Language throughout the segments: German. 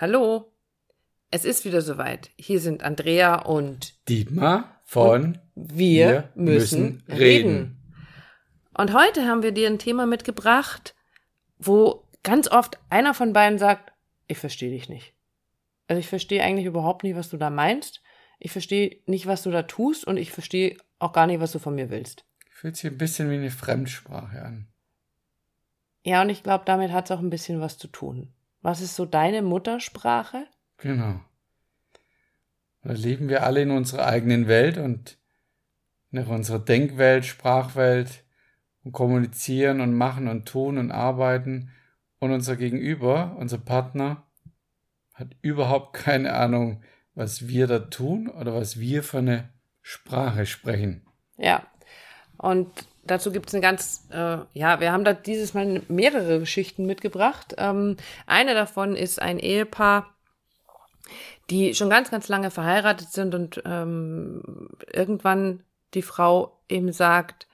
Hallo, es ist wieder soweit. Hier sind Andrea und Dietmar von und wir, wir, müssen, müssen reden. reden. Und heute haben wir dir ein Thema mitgebracht, wo ganz oft einer von beiden sagt, ich verstehe dich nicht. Also ich verstehe eigentlich überhaupt nicht, was du da meinst. Ich verstehe nicht, was du da tust und ich verstehe auch gar nicht, was du von mir willst. Fühlt sich ein bisschen wie eine Fremdsprache an. Ja, und ich glaube, damit hat es auch ein bisschen was zu tun. Was ist so deine Muttersprache? Genau. Da leben wir alle in unserer eigenen Welt und nach unserer Denkwelt, Sprachwelt und kommunizieren und machen und tun und arbeiten. Und unser Gegenüber, unser Partner, hat überhaupt keine Ahnung, was wir da tun oder was wir für eine Sprache sprechen. Ja. Und dazu gibt es eine ganz, äh, ja, wir haben da dieses Mal mehrere Geschichten mitgebracht. Ähm, eine davon ist ein Ehepaar, die schon ganz, ganz lange verheiratet sind und ähm, irgendwann die Frau eben sagt,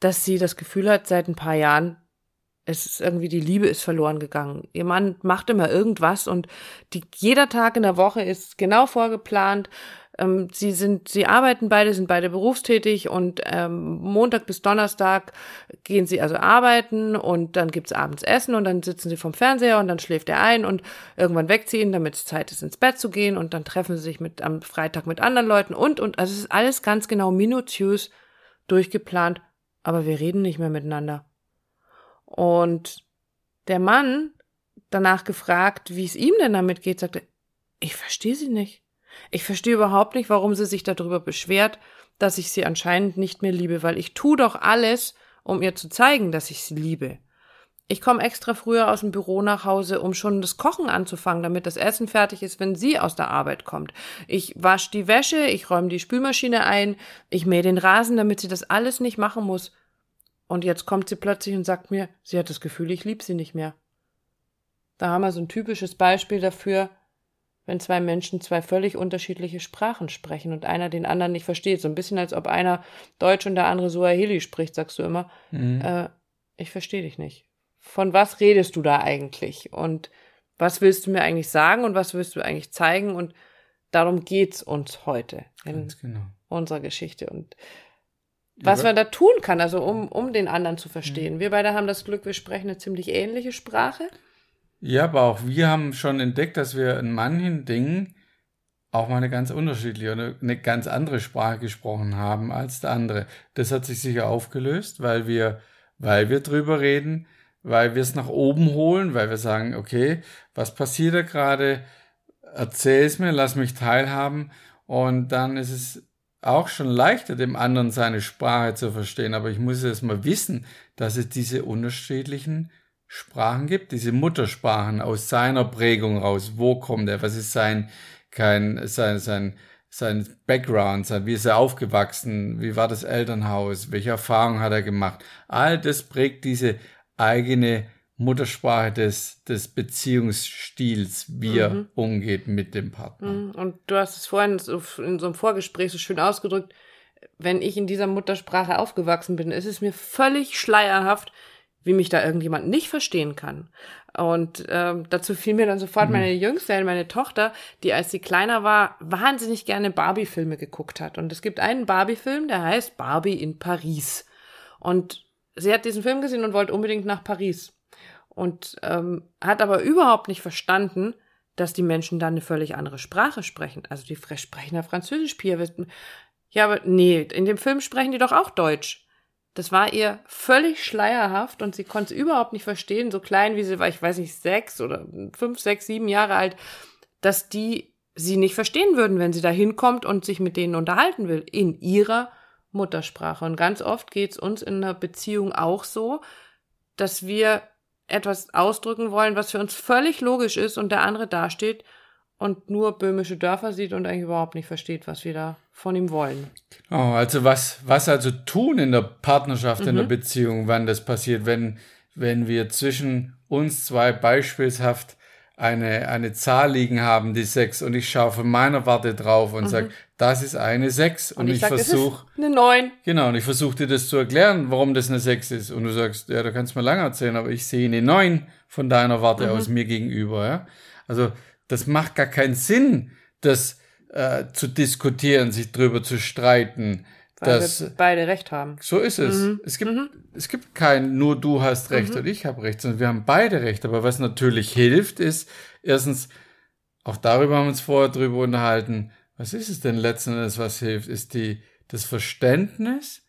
dass sie das Gefühl hat, seit ein paar Jahren, es ist irgendwie die Liebe ist verloren gegangen. Ihr Mann macht immer irgendwas und die, jeder Tag in der Woche ist genau vorgeplant ähm, sie sind, sie arbeiten beide, sind beide berufstätig und ähm, Montag bis Donnerstag gehen sie also arbeiten und dann gibt's abends Essen und dann sitzen sie vom Fernseher und dann schläft er ein und irgendwann wegziehen, damit es Zeit ist, ins Bett zu gehen und dann treffen sie sich mit am Freitag mit anderen Leuten und und also es ist alles ganz genau minutiös durchgeplant, aber wir reden nicht mehr miteinander. Und der Mann danach gefragt, wie es ihm denn damit geht, sagte, ich verstehe sie nicht. Ich verstehe überhaupt nicht, warum sie sich darüber beschwert, dass ich sie anscheinend nicht mehr liebe, weil ich tu doch alles, um ihr zu zeigen, dass ich sie liebe. Ich komme extra früher aus dem Büro nach Hause, um schon das Kochen anzufangen, damit das Essen fertig ist, wenn sie aus der Arbeit kommt. Ich wasche die Wäsche, ich räume die Spülmaschine ein, ich mähe den Rasen, damit sie das alles nicht machen muss. Und jetzt kommt sie plötzlich und sagt mir, sie hat das Gefühl, ich liebe sie nicht mehr. Da haben wir so ein typisches Beispiel dafür, wenn zwei Menschen zwei völlig unterschiedliche Sprachen sprechen und einer den anderen nicht versteht. So ein bisschen, als ob einer Deutsch und der andere Suaheli spricht, sagst du immer. Mhm. Äh, ich verstehe dich nicht. Von was redest du da eigentlich? Und was willst du mir eigentlich sagen und was willst du eigentlich zeigen? Und darum geht's uns heute in genau. unserer Geschichte. Und was man da tun kann, also um, um den anderen zu verstehen. Mhm. Wir beide haben das Glück, wir sprechen eine ziemlich ähnliche Sprache. Ja, aber auch wir haben schon entdeckt, dass wir in manchen Dingen auch mal eine ganz unterschiedliche oder eine ganz andere Sprache gesprochen haben als der andere. Das hat sich sicher aufgelöst, weil wir, weil wir drüber reden, weil wir es nach oben holen, weil wir sagen, okay, was passiert da gerade? Erzähl es mir, lass mich teilhaben. Und dann ist es auch schon leichter, dem anderen seine Sprache zu verstehen. Aber ich muss erst mal wissen, dass es diese unterschiedlichen Sprachen gibt, diese Muttersprachen aus seiner Prägung raus. Wo kommt er? Was ist sein, kein, sein, sein, sein Background, sein, wie ist er aufgewachsen? Wie war das Elternhaus? Welche Erfahrungen hat er gemacht? All das prägt diese eigene Muttersprache des, des Beziehungsstils, wie er mhm. umgeht mit dem Partner. Mhm. Und du hast es vorhin in so einem Vorgespräch so schön ausgedrückt, wenn ich in dieser Muttersprache aufgewachsen bin, ist es mir völlig schleierhaft, wie mich da irgendjemand nicht verstehen kann. Und ähm, dazu fiel mir dann sofort mhm. meine Jüngste, meine Tochter, die als sie kleiner war, wahnsinnig gerne Barbie-Filme geguckt hat. Und es gibt einen Barbie-Film, der heißt Barbie in Paris. Und sie hat diesen Film gesehen und wollte unbedingt nach Paris. Und ähm, hat aber überhaupt nicht verstanden, dass die Menschen da eine völlig andere Sprache sprechen. Also die sprechen ja Französisch, Pia. Ja, aber nee, in dem Film sprechen die doch auch Deutsch. Das war ihr völlig schleierhaft und sie konnte es überhaupt nicht verstehen, so klein wie sie war, ich weiß nicht, sechs oder fünf, sechs, sieben Jahre alt, dass die sie nicht verstehen würden, wenn sie da hinkommt und sich mit denen unterhalten will, in ihrer Muttersprache. Und ganz oft geht es uns in einer Beziehung auch so, dass wir etwas ausdrücken wollen, was für uns völlig logisch ist und der andere dasteht und nur böhmische Dörfer sieht und eigentlich überhaupt nicht versteht, was wir da von ihm wollen. Oh, also was, was also tun in der Partnerschaft, mhm. in der mhm. Beziehung, wann das passiert, wenn, wenn wir zwischen uns zwei beispielshaft eine, eine Zahl liegen haben, die 6, und ich schaue von meiner Warte drauf und mhm. sage, das ist eine 6. Und, und ich, ich versuche. Eine 9. Genau, und ich versuche dir das zu erklären, warum das eine 6 ist. Und du sagst, ja, da kannst du mir lange erzählen, aber ich sehe eine 9 von deiner Warte mhm. aus mir gegenüber. Ja? Also, das macht gar keinen Sinn, das äh, zu diskutieren, sich drüber zu streiten. Weil dass, wir beide Recht haben. So ist es. Mhm. Es gibt, mhm. es gibt kein nur du hast Recht mhm. und ich habe Recht, sondern wir haben beide Recht. Aber was natürlich hilft, ist erstens, auch darüber haben wir uns vorher drüber unterhalten, was ist es denn letzten Endes, was hilft, ist die, das Verständnis,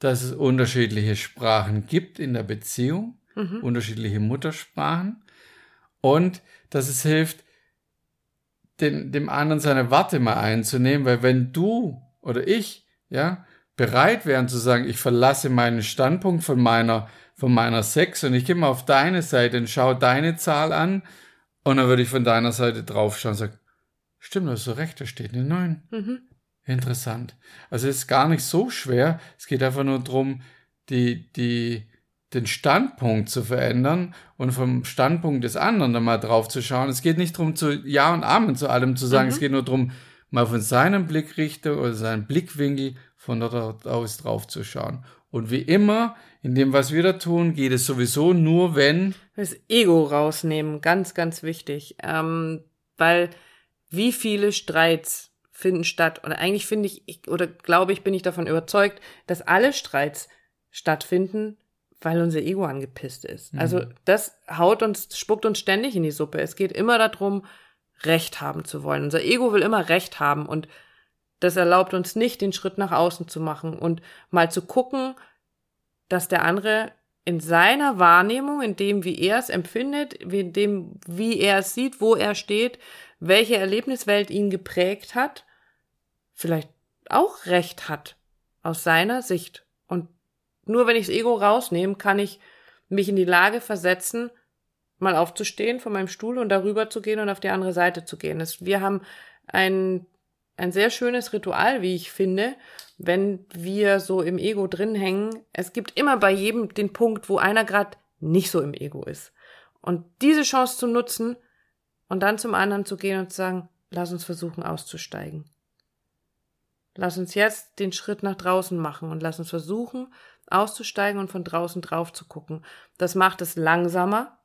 dass es unterschiedliche Sprachen gibt in der Beziehung, mhm. unterschiedliche Muttersprachen und dass es hilft, den, dem anderen seine Warte mal einzunehmen, weil wenn du oder ich, ja, bereit wären zu sagen, ich verlasse meinen Standpunkt von meiner, von meiner Sex und ich gehe mal auf deine Seite und schaue deine Zahl an und dann würde ich von deiner Seite draufschauen und sagen, stimmt, du hast so recht, da steht eine 9. Mhm. Interessant. Also es ist gar nicht so schwer. Es geht einfach nur darum, die, die, den Standpunkt zu verändern und vom Standpunkt des anderen dann mal drauf zu schauen. Es geht nicht darum, zu Ja und Amen zu allem zu sagen. Mhm. Es geht nur darum, mal von seinem Blickrichter oder seinem Blickwinkel von dort aus drauf zu schauen. Und wie immer, in dem, was wir da tun, geht es sowieso nur, wenn. Das Ego rausnehmen, ganz, ganz wichtig. Ähm, weil wie viele Streits finden statt? Oder eigentlich finde ich, oder glaube ich, bin ich davon überzeugt, dass alle Streits stattfinden, weil unser Ego angepisst ist. Mhm. Also das haut uns, spuckt uns ständig in die Suppe. Es geht immer darum, Recht haben zu wollen. Unser Ego will immer Recht haben und das erlaubt uns nicht, den Schritt nach außen zu machen und mal zu gucken, dass der andere in seiner Wahrnehmung, in dem, wie er es empfindet, in dem, wie er es sieht, wo er steht, welche Erlebniswelt ihn geprägt hat, vielleicht auch recht hat aus seiner Sicht. Und nur wenn ich das Ego rausnehme, kann ich mich in die Lage versetzen, mal aufzustehen von meinem Stuhl und darüber zu gehen und auf die andere Seite zu gehen. wir haben ein ein sehr schönes Ritual, wie ich finde, wenn wir so im Ego drin hängen. Es gibt immer bei jedem den Punkt, wo einer gerade nicht so im Ego ist. Und diese Chance zu nutzen und dann zum anderen zu gehen und zu sagen, lass uns versuchen auszusteigen. Lass uns jetzt den Schritt nach draußen machen und lass uns versuchen auszusteigen und von draußen drauf zu gucken. Das macht es langsamer,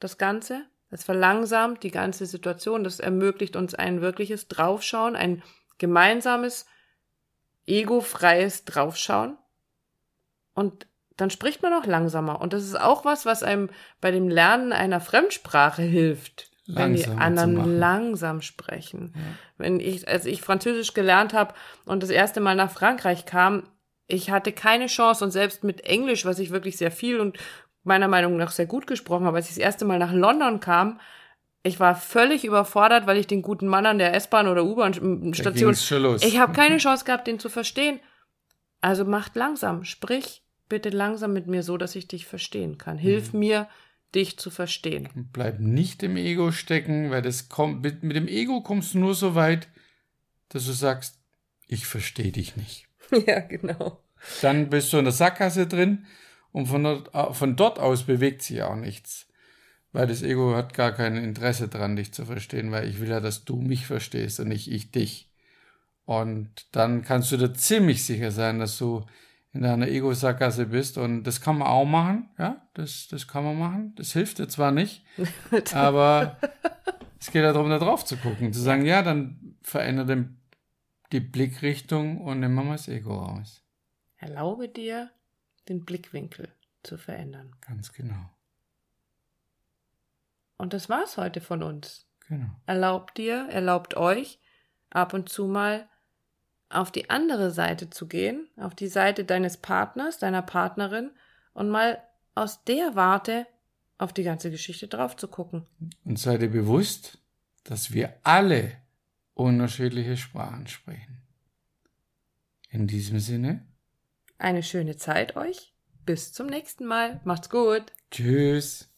das Ganze. Es verlangsamt die ganze Situation. Das ermöglicht uns ein wirkliches Draufschauen, ein gemeinsames, egofreies Draufschauen. Und dann spricht man auch langsamer. Und das ist auch was, was einem bei dem Lernen einer Fremdsprache hilft. wenn die anderen langsam sprechen. Ja. Wenn ich, als ich Französisch gelernt habe und das erste Mal nach Frankreich kam, ich hatte keine Chance und selbst mit Englisch, was ich wirklich sehr viel und meiner Meinung nach sehr gut gesprochen habe. Als ich das erste Mal nach London kam, ich war völlig überfordert, weil ich den guten Mann an der S-Bahn oder U-Bahn-Station. Ich habe keine Chance gehabt, den zu verstehen. Also macht langsam, sprich bitte langsam mit mir so, dass ich dich verstehen kann. Hilf mhm. mir, dich zu verstehen. Bleib nicht im Ego stecken, weil das kommt mit, mit dem Ego kommst du nur so weit, dass du sagst, ich verstehe dich nicht. Ja, genau. Dann bist du in der Sackgasse drin und von dort, von dort aus bewegt sich auch nichts. Weil das Ego hat gar kein Interesse dran, dich zu verstehen, weil ich will ja, dass du mich verstehst und nicht ich dich. Und dann kannst du dir ziemlich sicher sein, dass du in deiner Ego-Sackgasse bist. Und das kann man auch machen, ja, das, das kann man machen. Das hilft dir zwar nicht, aber es geht ja darum, da drauf zu gucken, zu sagen, ja, dann verändere die Blickrichtung und nimm mal das Ego raus. Erlaube dir, den Blickwinkel zu verändern. Ganz genau. Und das war's heute von uns. Genau. Erlaubt dir, erlaubt euch, ab und zu mal auf die andere Seite zu gehen, auf die Seite deines Partners, deiner Partnerin und mal aus der Warte auf die ganze Geschichte drauf zu gucken. Und sei dir bewusst, dass wir alle unterschiedliche Sprachen sprechen. In diesem Sinne, eine schöne Zeit euch. Bis zum nächsten Mal. Macht's gut. Tschüss.